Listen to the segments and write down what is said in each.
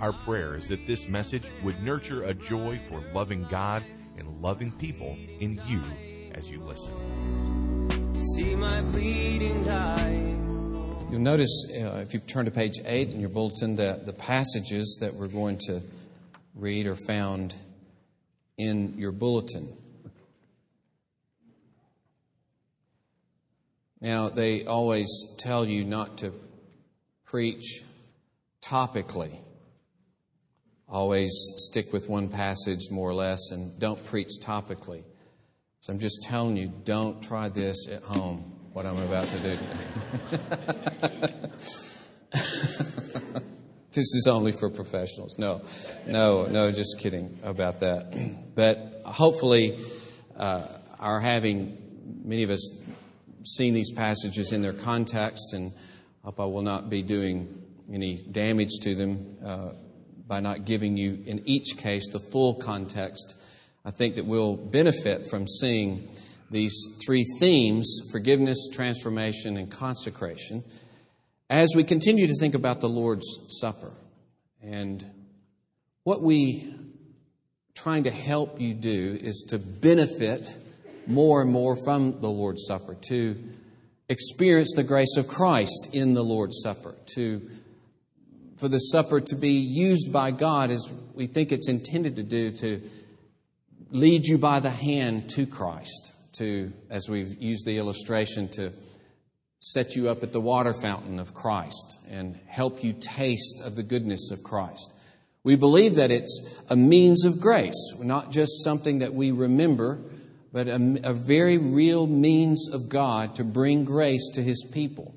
Our prayer is that this message would nurture a joy for loving God and loving people in you as you listen. See my bleeding dying. You'll notice uh, if you turn to page 8 in your bulletin that the passages that we're going to read are found in your bulletin. Now, they always tell you not to preach topically. Always stick with one passage more or less and don't preach topically. So I'm just telling you, don't try this at home, what I'm about to do today. this is only for professionals. No, no, no, just kidding about that. But hopefully, uh, our having many of us seen these passages in their context, and hope I will not be doing any damage to them uh, by not giving you, in each case, the full context. I think that we'll benefit from seeing these three themes forgiveness, transformation, and consecration as we continue to think about the Lord's Supper and what we trying to help you do is to benefit more and more from the Lord's Supper, to experience the grace of Christ in the Lord's Supper, to for the supper to be used by God as we think it's intended to do to lead you by the hand to Christ, to as we've used the illustration to set you up at the water fountain of Christ and help you taste of the goodness of Christ. We believe that it's a means of grace, not just something that we remember but a, a very real means of God to bring grace to His people.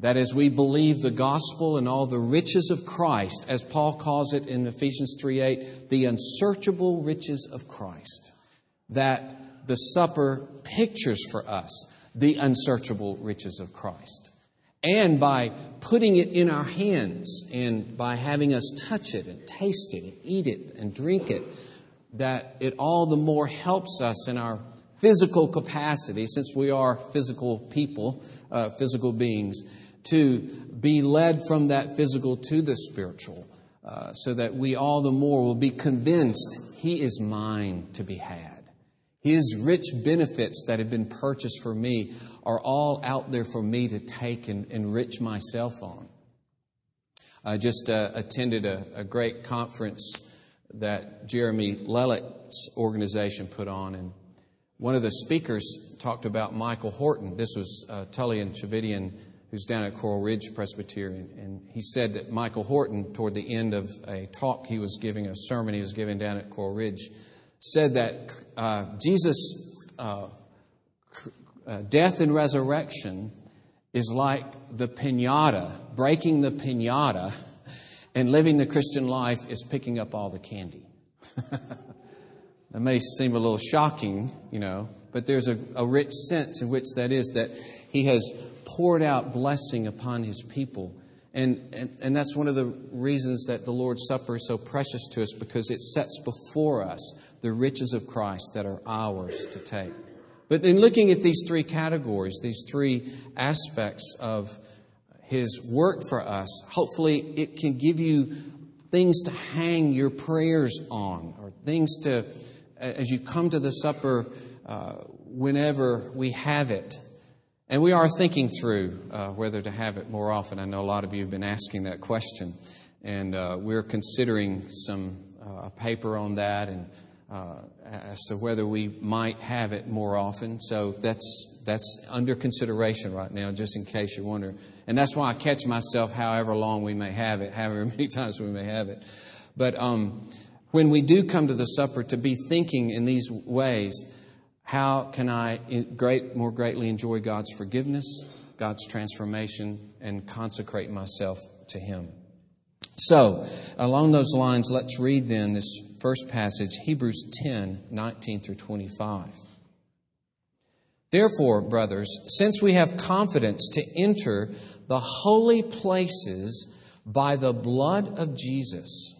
That as we believe the gospel and all the riches of Christ, as Paul calls it in Ephesians 3 8, the unsearchable riches of Christ, that the supper pictures for us the unsearchable riches of Christ. And by putting it in our hands and by having us touch it and taste it and eat it and drink it, that it all the more helps us in our physical capacity, since we are physical people, uh, physical beings, to be led from that physical to the spiritual, uh, so that we all the more will be convinced He is mine to be had. His rich benefits that have been purchased for me are all out there for me to take and enrich myself on. I just uh, attended a, a great conference that Jeremy Lellett's organization put on. And one of the speakers talked about Michael Horton. This was uh, Tullian Tchividjian, who's down at Coral Ridge Presbyterian. And he said that Michael Horton, toward the end of a talk he was giving, a sermon he was giving down at Coral Ridge, said that uh, Jesus' uh, uh death and resurrection is like the pinata, breaking the pinata and living the Christian life is picking up all the candy. that may seem a little shocking, you know, but there's a, a rich sense in which that is that He has poured out blessing upon His people. And, and, and that's one of the reasons that the Lord's Supper is so precious to us because it sets before us the riches of Christ that are ours to take. But in looking at these three categories, these three aspects of his work for us, hopefully it can give you things to hang your prayers on or things to, as you come to the supper, uh, whenever we have it. And we are thinking through uh, whether to have it more often. I know a lot of you have been asking that question. And uh, we're considering some uh, a paper on that and uh, as to whether we might have it more often. So that's that's under consideration right now, just in case you're wondering. And that's why I catch myself however long we may have it, however many times we may have it. But um, when we do come to the supper, to be thinking in these ways, how can I great, more greatly enjoy God's forgiveness, God's transformation, and consecrate myself to Him? So, along those lines, let's read then this first passage, Hebrews 10 19 through 25. Therefore, brothers, since we have confidence to enter the holy places by the blood of Jesus,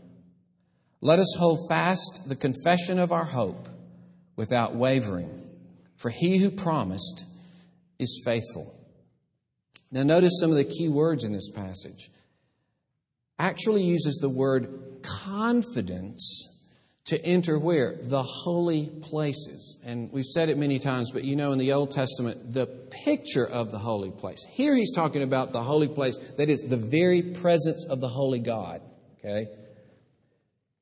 Let us hold fast the confession of our hope without wavering, for he who promised is faithful. Now, notice some of the key words in this passage. Actually uses the word confidence to enter where? The holy places. And we've said it many times, but you know in the Old Testament, the picture of the holy place. Here he's talking about the holy place that is the very presence of the holy God. Okay?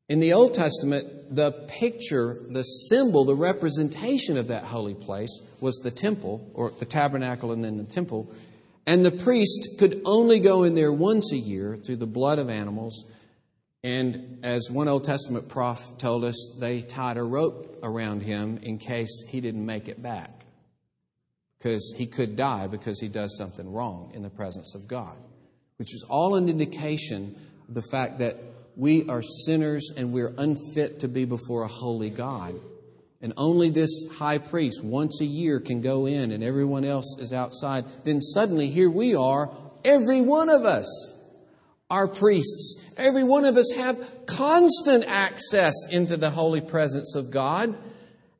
In the Old Testament, the picture, the symbol, the representation of that holy place was the temple, or the tabernacle and then the temple. And the priest could only go in there once a year through the blood of animals and as one Old Testament prof told us, they tied a rope around him in case he didn't make it back. Because he could die because he does something wrong in the presence of God. Which is all an indication of the fact that we are sinners and we're unfit to be before a holy God. And only this high priest once a year can go in and everyone else is outside. Then suddenly here we are, every one of us our priests. Every one of us have constant access into the holy presence of God,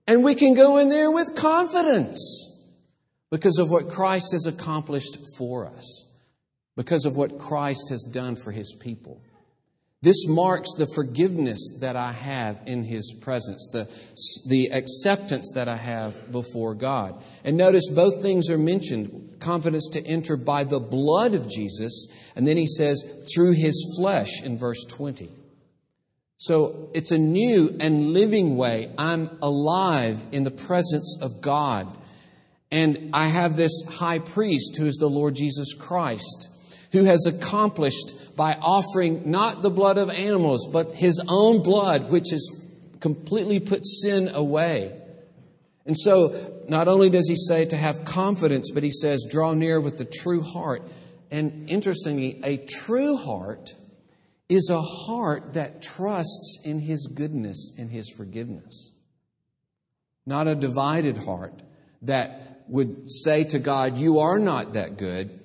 and we can go in there with confidence because of what Christ has accomplished for us, because of what Christ has done for his people. This marks the forgiveness that I have in His presence, the, the acceptance that I have before God. And notice both things are mentioned confidence to enter by the blood of Jesus, and then He says, through His flesh in verse 20. So it's a new and living way. I'm alive in the presence of God. And I have this high priest who is the Lord Jesus Christ, who has accomplished by offering not the blood of animals, but his own blood, which has completely put sin away. And so, not only does he say to have confidence, but he says, draw near with the true heart. And interestingly, a true heart is a heart that trusts in his goodness and his forgiveness. Not a divided heart that would say to God, You are not that good.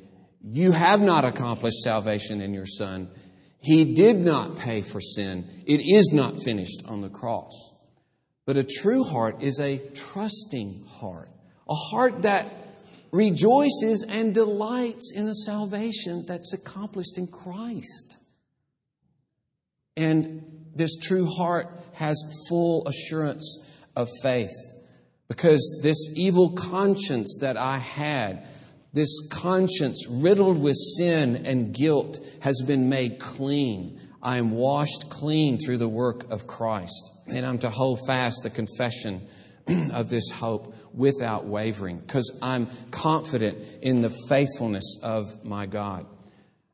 You have not accomplished salvation in your Son. He did not pay for sin. It is not finished on the cross. But a true heart is a trusting heart, a heart that rejoices and delights in the salvation that's accomplished in Christ. And this true heart has full assurance of faith because this evil conscience that I had this conscience, riddled with sin and guilt, has been made clean. I am washed clean through the work of Christ. And I'm to hold fast the confession of this hope without wavering because I'm confident in the faithfulness of my God.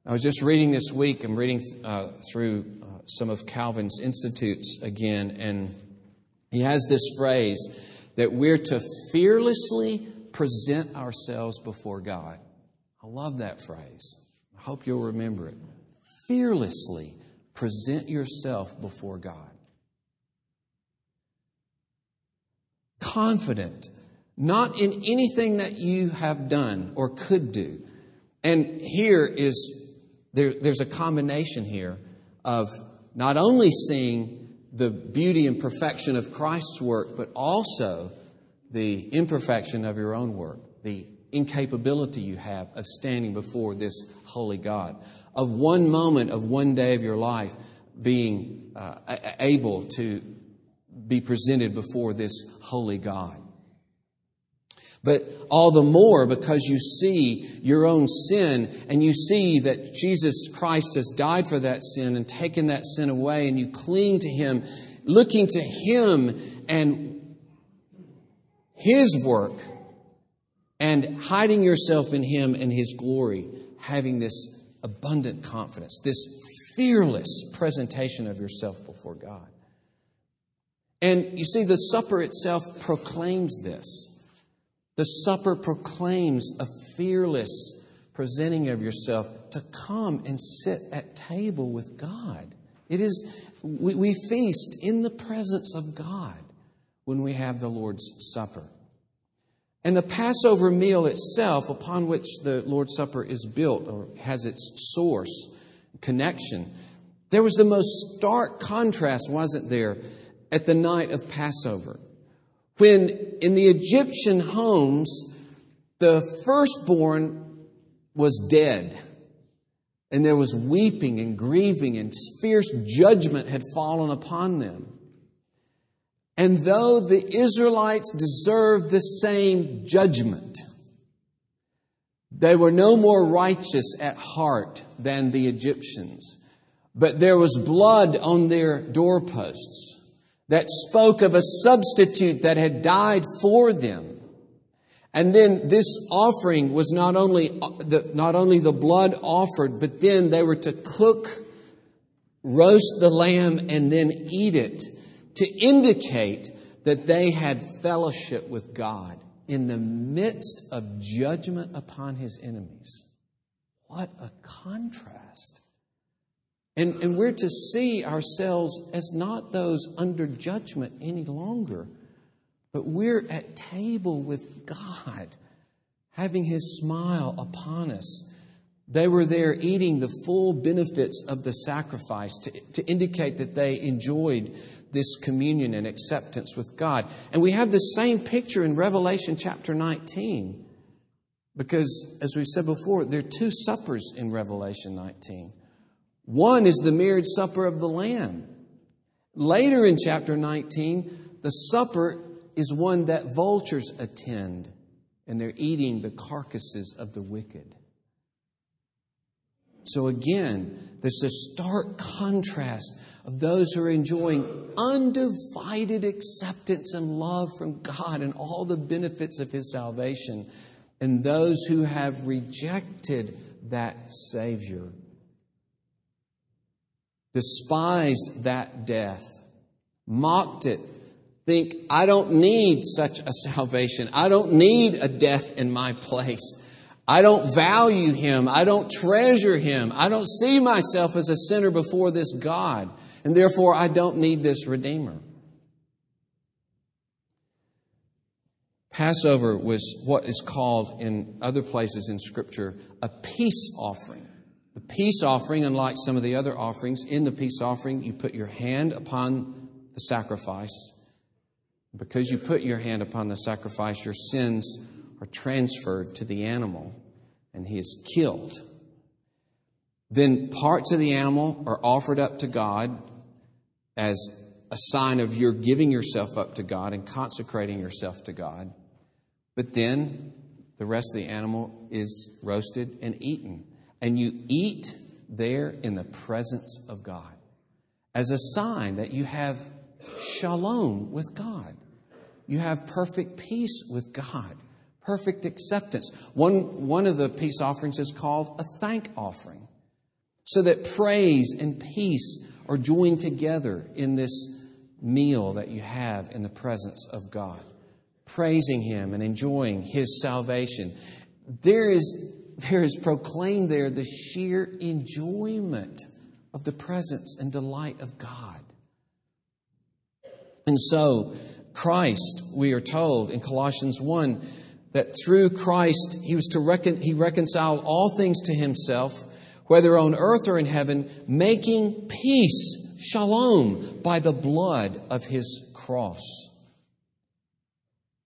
I was just reading this week, I'm reading uh, through uh, some of Calvin's Institutes again, and he has this phrase that we're to fearlessly present ourselves before God. I love that phrase. I hope you'll remember it. Fearlessly present yourself before God. Confident, not in anything that you have done or could do. And here is, there, there's a combination here of not only seeing the beauty and perfection of Christ's work, but also the imperfection of your own work, the incapability you have of standing before this holy God, of one moment of one day of your life being uh, able to be presented before this holy God. But all the more because you see your own sin and you see that Jesus Christ has died for that sin and taken that sin away and you cling to Him looking to Him and His work, and hiding yourself in Him and His glory, having this abundant confidence, this fearless presentation of yourself before God. And you see, the supper itself proclaims this. The supper proclaims a fearless presenting of yourself to come and sit at table with God. It is, we, we feast in the presence of God when we have the Lord's Supper. And the Passover meal itself, upon which the Lord's Supper is built or has its source, connection, there was the most stark contrast, wasn't there, at the night of Passover. When in the Egyptian homes, the firstborn was dead. And there was weeping and grieving, and fierce judgment had fallen upon them. And though the Israelites deserved the same judgment, they were no more righteous at heart than the Egyptians. But there was blood on their doorposts that spoke of a substitute that had died for them. And then this offering was not only the, not only the blood offered, but then they were to cook, roast the lamb, and then eat it to indicate that they had fellowship with God in the midst of judgment upon his enemies. What a contrast. And, and we're to see ourselves as not those under judgment any longer, but we're at table with God, having His smile upon us. They were there eating the full benefits of the sacrifice to, to indicate that they enjoyed this communion and acceptance with God. And we have the same picture in Revelation chapter 19. Because, as we've said before, there are two suppers in Revelation 19. One is the marriage supper of the Lamb. Later in chapter 19, the supper is one that vultures attend, and they're eating the carcasses of the wicked. So again, there's a stark contrast of those who are enjoying undivided acceptance and love from God and all the benefits of His salvation, and those who have rejected that Savior despised that death, mocked it, think, I don't need such a salvation. I don't need a death in my place. I don't value him. I don't treasure him. I don't see myself as a sinner before this God. And therefore, I don't need this Redeemer. Passover was what is called in other places in Scripture a peace offering. The peace offering, unlike some of the other offerings, in the peace offering, you put your hand upon the sacrifice. Because you put your hand upon the sacrifice, your sins are transferred to the animal, and he is killed. Then parts of the animal are offered up to God as a sign of your giving yourself up to God and consecrating yourself to God. But then the rest of the animal is roasted and eaten and you eat there in the presence of God as a sign that you have shalom with God. You have perfect peace with God, perfect acceptance. One, one of the peace offerings is called a thank offering, so that praise and peace are joined together in this meal that you have in the presence of God, praising Him and enjoying His salvation. There is there is proclaimed there the sheer enjoyment of the presence and delight of God. And so, Christ, we are told in Colossians 1 that through Christ he was to recon, he reconciled all things to himself, whether on earth or in heaven, making peace, shalom, by the blood of his cross.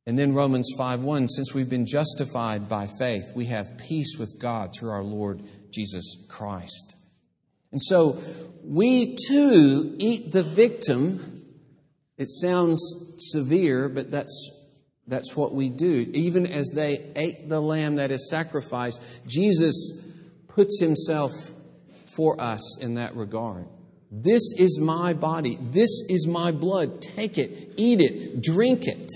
And then Romans 5:1 since we've been justified by faith, we have peace with God through our Lord Jesus Christ. And so we too eat the victim. It sounds severe, but that's that's what we do. Even as they ate the lamb that is sacrificed, Jesus puts himself for us in that regard. This is my body. This is my blood. Take it, eat it, drink it.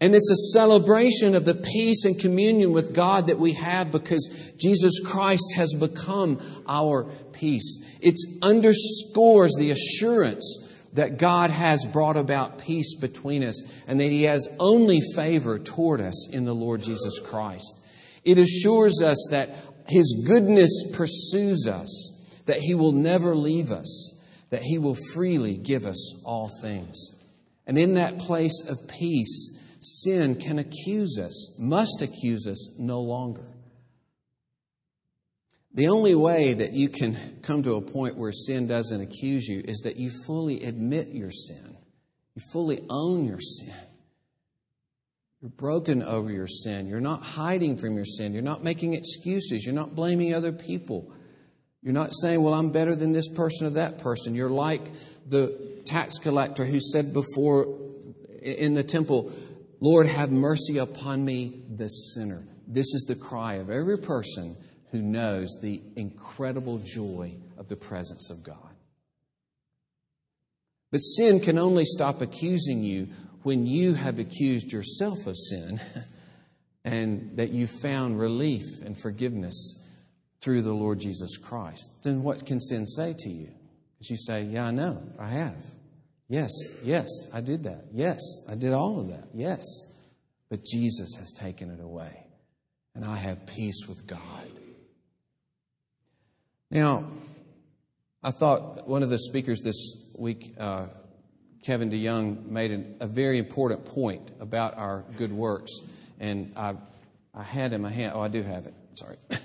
And it's a celebration of the peace and communion with God that we have because Jesus Christ has become our peace. It underscores the assurance that God has brought about peace between us and that He has only favor toward us in the Lord Jesus Christ. It assures us that His goodness pursues us that He will never leave us, that He will freely give us all things. And in that place of peace, sin can accuse us, must accuse us no longer. The only way that you can come to a point where sin doesn't accuse you is that you fully admit your sin. You fully own your sin. You're broken over your sin. You're not hiding from your sin. You're not making excuses. You're not blaming other people. You're not saying, well, I'm better than this person or that person. You're like the tax collector who said before in the temple, Lord, have mercy upon me, the sinner. This is the cry of every person who knows the incredible joy of the presence of God. But sin can only stop accusing you when you have accused yourself of sin and that you found relief and forgiveness through the Lord Jesus Christ, then what can sin say to you? Because you say, Yeah, I know, I have. Yes, yes, I did that. Yes, I did all of that. Yes. But Jesus has taken it away, and I have peace with God. Now, I thought one of the speakers this week, uh, Kevin DeYoung, made an, a very important point about our good works, and I, I had in my hand. Oh, I do have it. Sorry.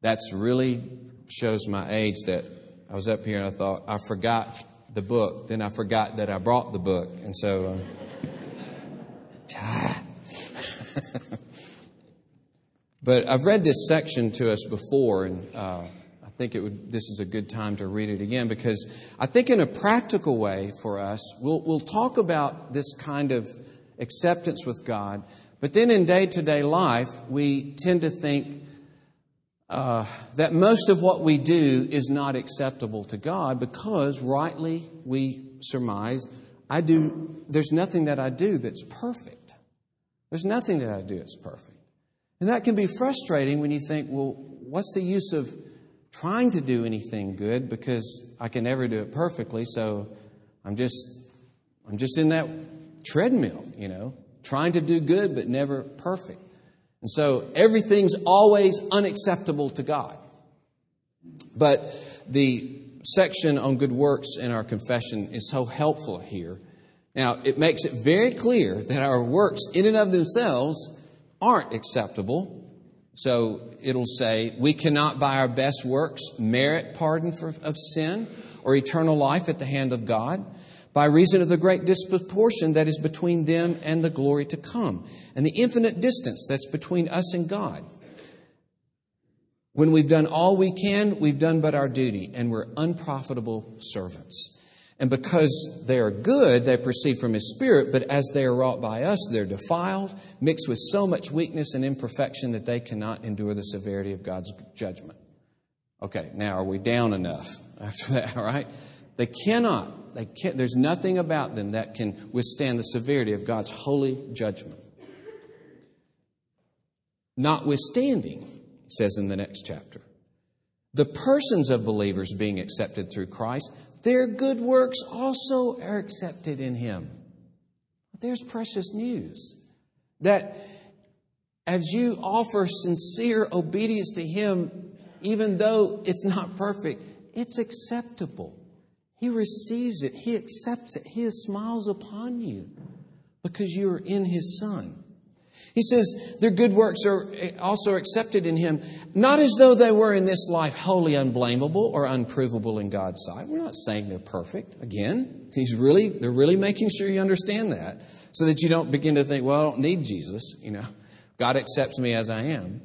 That's really shows my age that I was up here and I thought, I forgot the book. Then I forgot that I brought the book. And so. Uh, but I've read this section to us before, and uh, think it would, this is a good time to read it again because I think, in a practical way for us, we'll, we'll talk about this kind of acceptance with God, but then in day to day life, we tend to think, uh, that most of what we do is not acceptable to God because rightly we surmise I do there's nothing that I do that's perfect. There's nothing that I do that's perfect. And that can be frustrating when you think, well, what's the use of trying to do anything good because I can never do it perfectly, so I'm just I'm just in that treadmill, you know, trying to do good but never perfect. And so everything's always unacceptable to God. But the section on good works in our confession is so helpful here. Now, it makes it very clear that our works, in and of themselves, aren't acceptable. So it'll say, we cannot by our best works merit pardon for, of sin or eternal life at the hand of God by reason of the great disproportion that is between them and the glory to come, and the infinite distance that's between us and God. When we've done all we can, we've done but our duty, and we're unprofitable servants. And because they are good, they proceed from His Spirit, but as they are wrought by us, they're defiled, mixed with so much weakness and imperfection that they cannot endure the severity of God's judgment. Okay, now are we down enough after that, all right? They cannot they can't, there's nothing about them that can withstand the severity of God's holy judgment. Notwithstanding, says in the next chapter, the persons of believers being accepted through Christ, their good works also are accepted in Him. There's precious news that as you offer sincere obedience to Him, even though it's not perfect, it's acceptable. He receives it, He accepts it, He smiles upon you because you are in His Son. He says their good works are eh, also accepted in Him, not as though they were in this life wholly unblameable or unprovable in God's sight. We're not saying they're perfect. Again, He's really, they're really making sure you understand that so that you don't begin to think, well, I don't need Jesus. You know, God accepts me as I am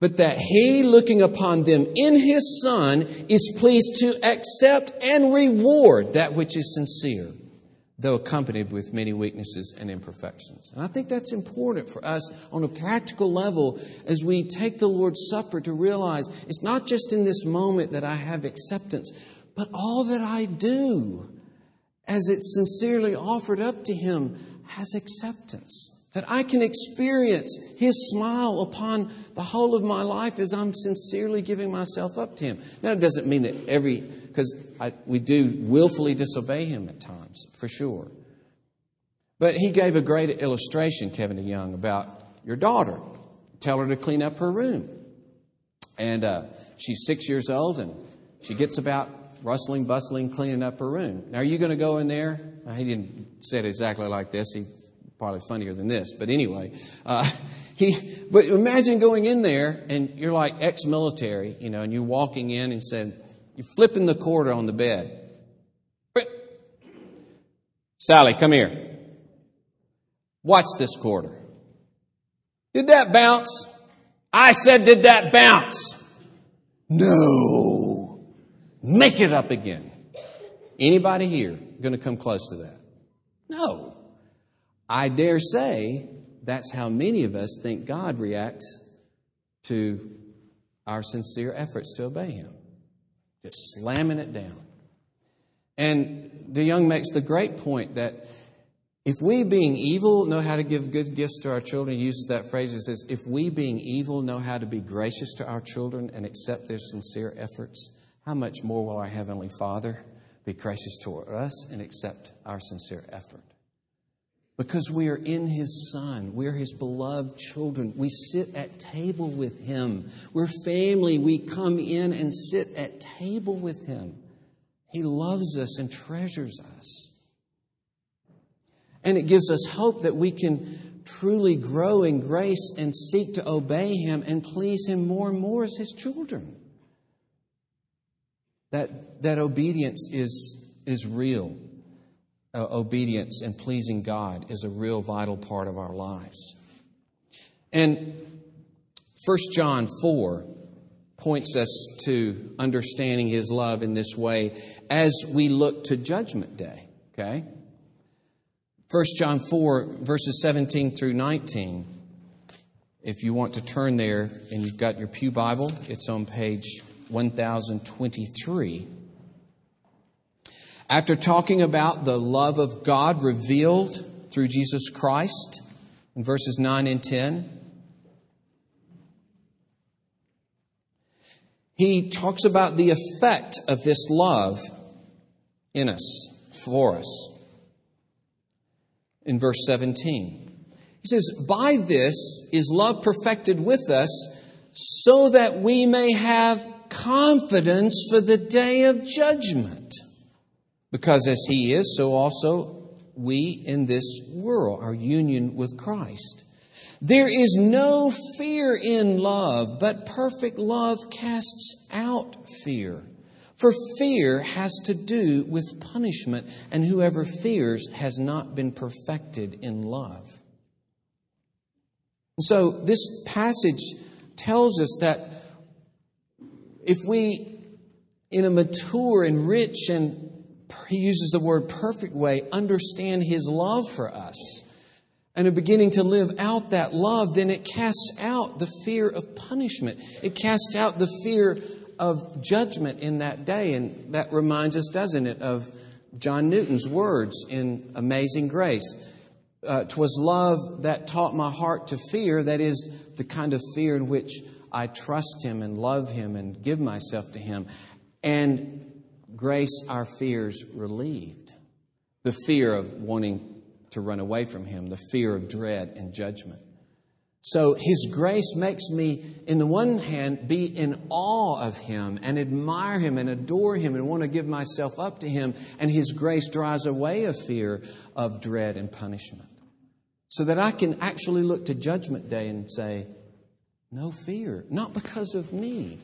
but that he, looking upon them in his Son, is pleased to accept and reward that which is sincere, though accompanied with many weaknesses and imperfections. And I think that's important for us on a practical level as we take the Lord's Supper to realize it's not just in this moment that I have acceptance, but all that I do as it's sincerely offered up to Him has acceptance. That I can experience His smile upon the whole of my life as I'm sincerely giving myself up to Him. Now, it doesn't mean that every, because we do willfully disobey Him at times, for sure. But He gave a great illustration, Kevin DeYoung, about your daughter. Tell her to clean up her room. And uh, she's six years old and she gets about rustling, bustling, cleaning up her room. Now, are you going to go in there? Now, he didn't say it exactly like this. He probably funnier than this, but anyway, uh, he. But imagine going in there and you're like ex-military, you know, and you're walking in and said, you're flipping the quarter on the bed. Sally, come here. Watch this quarter. Did that bounce? I said, did that bounce? No. Make it up again. Anybody here going to come close to that? No. I dare say that's how many of us think God reacts to our sincere efforts to obey Him. Just slamming it down. And DeYoung makes the great point that if we, being evil, know how to give good gifts to our children, he uses that phrase, he says, if we, being evil, know how to be gracious to our children and accept their sincere efforts, how much more will our Heavenly Father be gracious toward us and accept our sincere effort? Because we are in His Son. We're His beloved children. We sit at table with Him. We're family. We come in and sit at table with Him. He loves us and treasures us. And it gives us hope that we can truly grow in grace and seek to obey Him and please Him more and more as His children. That, that obedience is, is real. Uh, obedience and pleasing God is a real vital part of our lives. And 1 John 4 points us to understanding His love in this way as we look to Judgment Day. Okay? 1 John 4, verses 17 through 19. If you want to turn there and you've got your Pew Bible, it's on page 1023. After talking about the love of God revealed through Jesus Christ in verses 9 and 10, he talks about the effect of this love in us, for us. In verse 17, he says, By this is love perfected with us, so that we may have confidence for the day of judgment. Because as He is, so also we in this world, our union with Christ. There is no fear in love, but perfect love casts out fear. For fear has to do with punishment, and whoever fears has not been perfected in love. So, this passage tells us that if we, in a mature and rich and he uses the word perfect way, understand his love for us and are beginning to live out that love, then it casts out the fear of punishment. It casts out the fear of judgment in that day. And that reminds us, doesn't it, of John Newton's words in Amazing Grace. Uh, Twas love that taught my heart to fear, that is, the kind of fear in which I trust Him and love Him and give myself to Him. And grace, our fears relieved. The fear of wanting to run away from Him, the fear of dread and judgment. So His grace makes me, in the one hand, be in awe of Him and admire Him and adore Him and want to give myself up to Him. And His grace drives away a fear of dread and punishment. So that I can actually look to Judgment Day and say, no fear. Not because of me,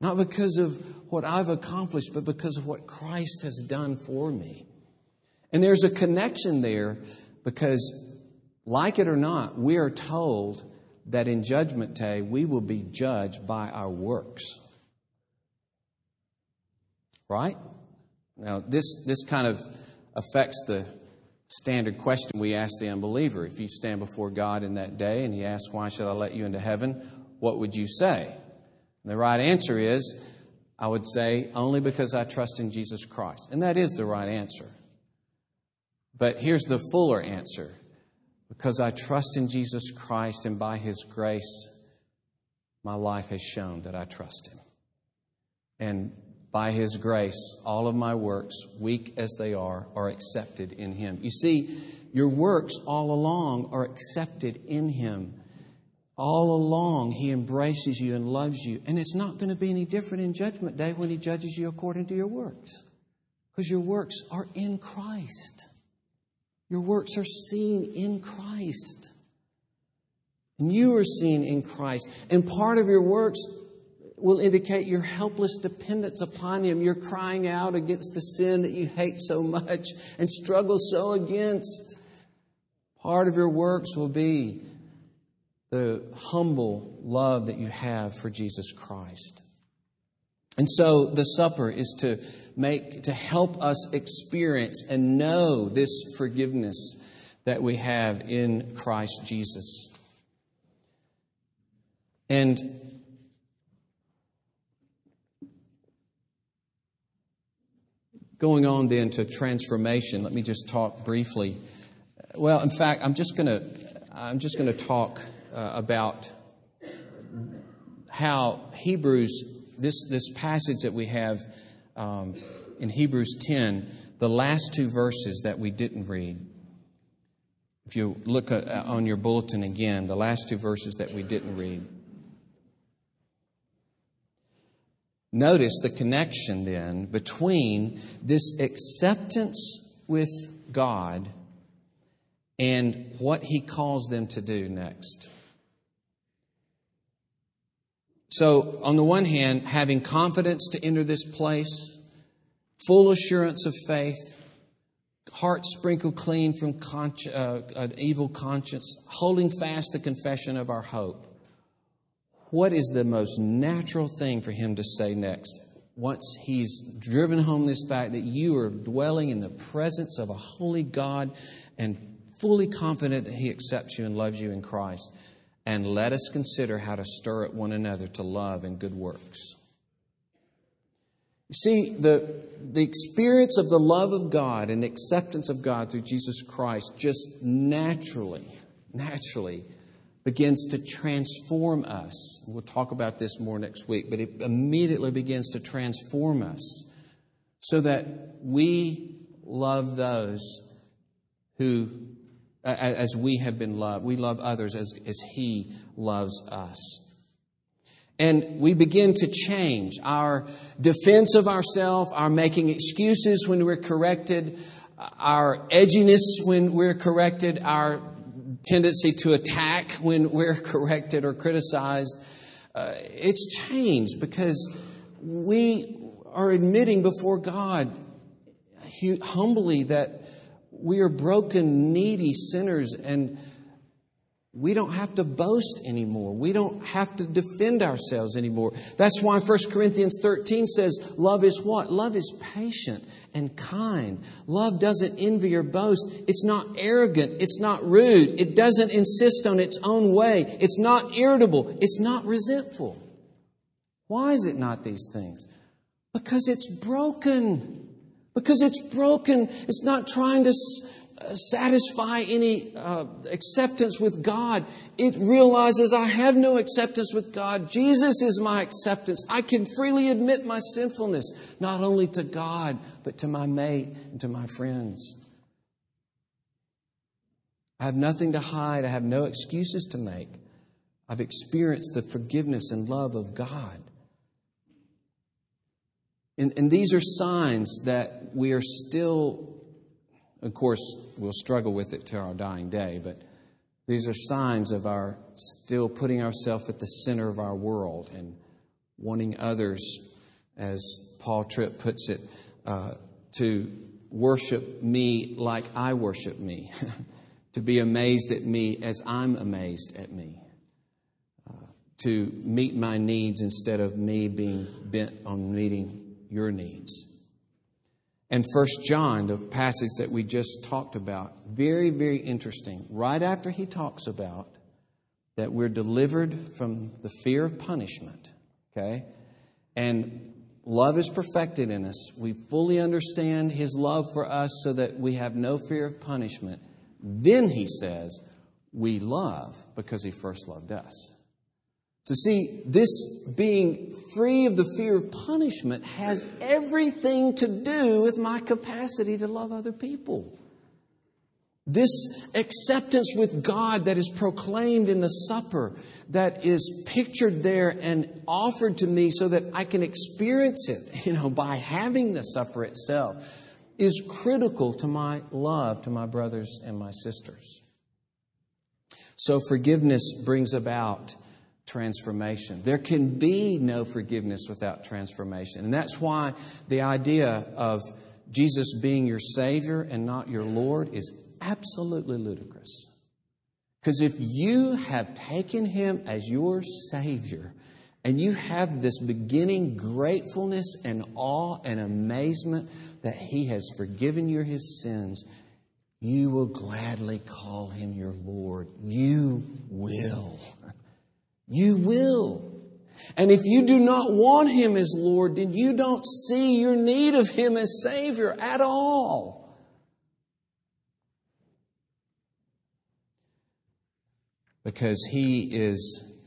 not because of what I've accomplished, but because of what Christ has done for me. And there's a connection there because, like it or not, we are told that in Judgment Day we will be judged by our works. Right? Now, this, this kind of affects the standard question we ask the unbeliever. If you stand before God in that day and He asks, Why should I let you into heaven? What would you say? And the right answer is, I would say, Only because I trust in Jesus Christ. And that is the right answer. But here's the fuller answer because I trust in Jesus Christ and by His grace, my life has shown that I trust Him. And by His grace, all of my works, weak as they are, are accepted in Him. You see, your works all along are accepted in Him. All along, He embraces you and loves you. And it's not going to be any different in Judgment Day when He judges you according to your works. Because your works are in Christ. Your works are seen in Christ. And you are seen in Christ. And part of your works will indicate your helpless dependence upon Him. You're crying out against the sin that you hate so much and struggle so against. Part of your works will be the humble love that you have for Jesus Christ. And so the supper is to make to help us experience and know this forgiveness that we have in Christ Jesus. And Going on then to transformation, let me just talk briefly. Well, in fact, I'm just going to I'm just going to talk uh, about how Hebrews this this passage that we have um, in Hebrews 10, the last two verses that we didn't read. If you look uh, on your bulletin again, the last two verses that we didn't read. Notice the connection then between this acceptance with God and what he calls them to do next. So, on the one hand, having confidence to enter this place, full assurance of faith, heart sprinkled clean from consci- uh, an evil conscience, holding fast the confession of our hope what is the most natural thing for him to say next? Once he's driven home this fact that you are dwelling in the presence of a holy God and fully confident that he accepts you and loves you in Christ. And let us consider how to stir up one another to love and good works. You see, the, the experience of the love of God and acceptance of God through Jesus Christ just naturally, naturally begins to transform us. We'll talk about this more next week, but it immediately begins to transform us so that we love those who, as we have been loved, we love others as, as He loves us. And we begin to change our defense of ourselves, our making excuses when we're corrected, our edginess when we're corrected, our tendency to attack when we're corrected or criticized. Uh, it's changed because we are admitting before God humbly that we are broken, needy sinners, and we don't have to boast anymore. We don't have to defend ourselves anymore. That's why 1 Corinthians 13 says, Love is what? Love is patient and kind. Love doesn't envy or boast. It's not arrogant. It's not rude. It doesn't insist on its own way. It's not irritable. It's not resentful. Why is it not these things? Because it's broken. Because it's broken. It's not trying to satisfy any uh, acceptance with God. It realizes I have no acceptance with God. Jesus is my acceptance. I can freely admit my sinfulness, not only to God, but to my mate and to my friends. I have nothing to hide. I have no excuses to make. I've experienced the forgiveness and love of God. And, and these are signs that we are still of course, we'll struggle with it to our dying day, but these are signs of our still putting ourselves at the center of our world and wanting others, as Paul Tripp puts it, uh, to worship me like I worship me, to be amazed at me as I'm amazed at me, uh, to meet my needs instead of me being bent on meeting your needs. And First John, the passage that we just talked about, very, very interesting. Right after he talks about that we're delivered from the fear of punishment, okay? And love is perfected in us. We fully understand his love for us so that we have no fear of punishment. Then he says, we love because he first loved us. So, see, this being free of the fear of punishment has everything to do with my capacity to love other people. This acceptance with God that is proclaimed in the supper, that is pictured there and offered to me so that I can experience it, you know, by having the supper itself, is critical to my love to my brothers and my sisters. So, forgiveness brings about transformation. There can be no forgiveness without transformation. And that's why the idea of Jesus being your Savior and not your Lord is absolutely ludicrous. Because if you have taken Him as your Savior, and you have this beginning gratefulness and awe and amazement that He has forgiven you His sins, you will gladly call Him your Lord. You will. You will. And if you do not want Him as Lord, then you don't see your need of Him as Savior at all. Because He is,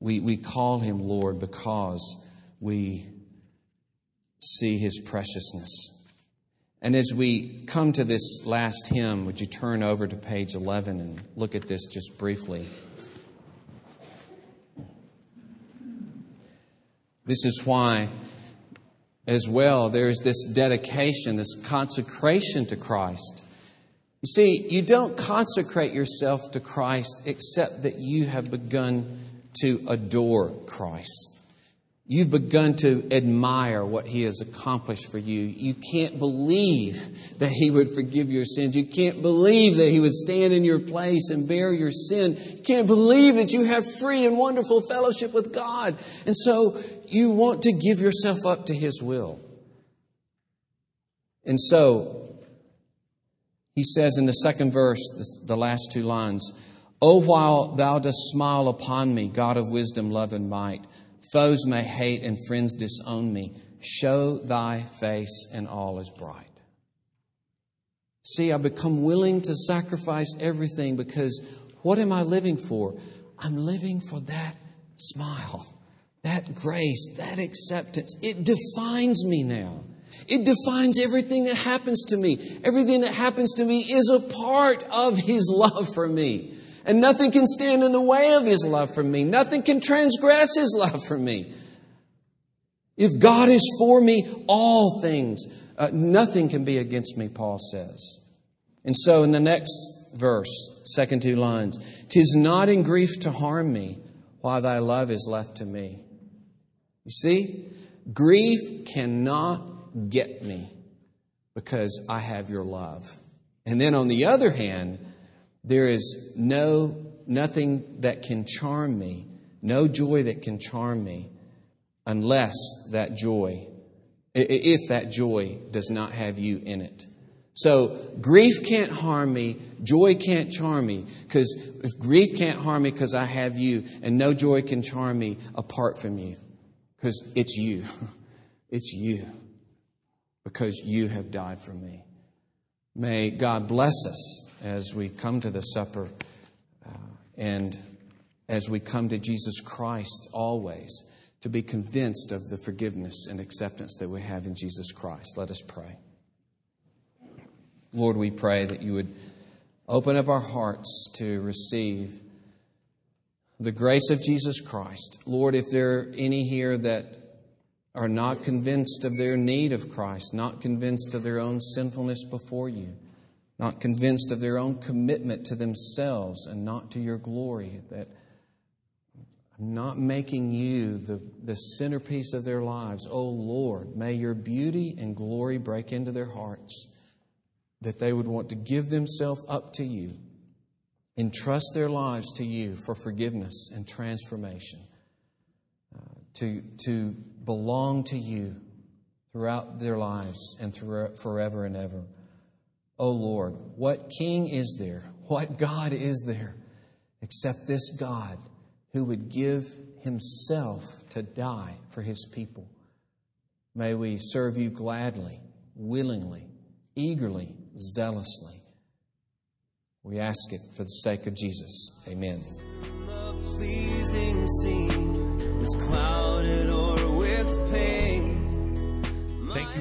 we, we call Him Lord because we see His preciousness. And as we come to this last hymn, would you turn over to page 11 and look at this just briefly? This is why, as well, there is this dedication, this consecration to Christ. You see, you don't consecrate yourself to Christ except that you have begun to adore Christ. You've begun to admire what He has accomplished for you. You can't believe that He would forgive your sins. You can't believe that He would stand in your place and bear your sin. You can't believe that you have free and wonderful fellowship with God. And so you want to give yourself up to His will. And so, He says in the second verse, the last two lines, Oh, while thou dost smile upon me, God of wisdom, love, and might, Foes may hate and friends disown me. Show thy face, and all is bright. See, I become willing to sacrifice everything because what am I living for? I'm living for that smile, that grace, that acceptance. It defines me now. It defines everything that happens to me. Everything that happens to me is a part of His love for me. And nothing can stand in the way of His love for me. Nothing can transgress His love for me. If God is for me, all things, uh, nothing can be against me, Paul says. And so in the next verse, second two lines, tis not in grief to harm me while thy love is left to me. You see, grief cannot get me because I have your love. And then on the other hand, there is no nothing that can charm me, no joy that can charm me unless that joy if that joy does not have you in it. So grief can't harm me, joy can't charm me because if grief can't harm me because I have you and no joy can charm me apart from you because it's you. It's you because you have died for me. May God bless us as we come to the supper uh, and as we come to Jesus Christ always to be convinced of the forgiveness and acceptance that we have in Jesus Christ. Let us pray. Lord, we pray that you would open up our hearts to receive the grace of Jesus Christ. Lord, if there are any here that are not convinced of their need of Christ, not convinced of their own sinfulness before you, not convinced of their own commitment to themselves and not to your glory, that I'm not making you the, the centerpiece of their lives. Oh Lord, may your beauty and glory break into their hearts, that they would want to give themselves up to you, entrust their lives to you for forgiveness and transformation, uh, to, to belong to you throughout their lives and through forever and ever. O Lord, what king is there? What God is there except this God who would give himself to die for his people? May we serve you gladly, willingly, eagerly, zealously. We ask it for the sake of Jesus. Amen.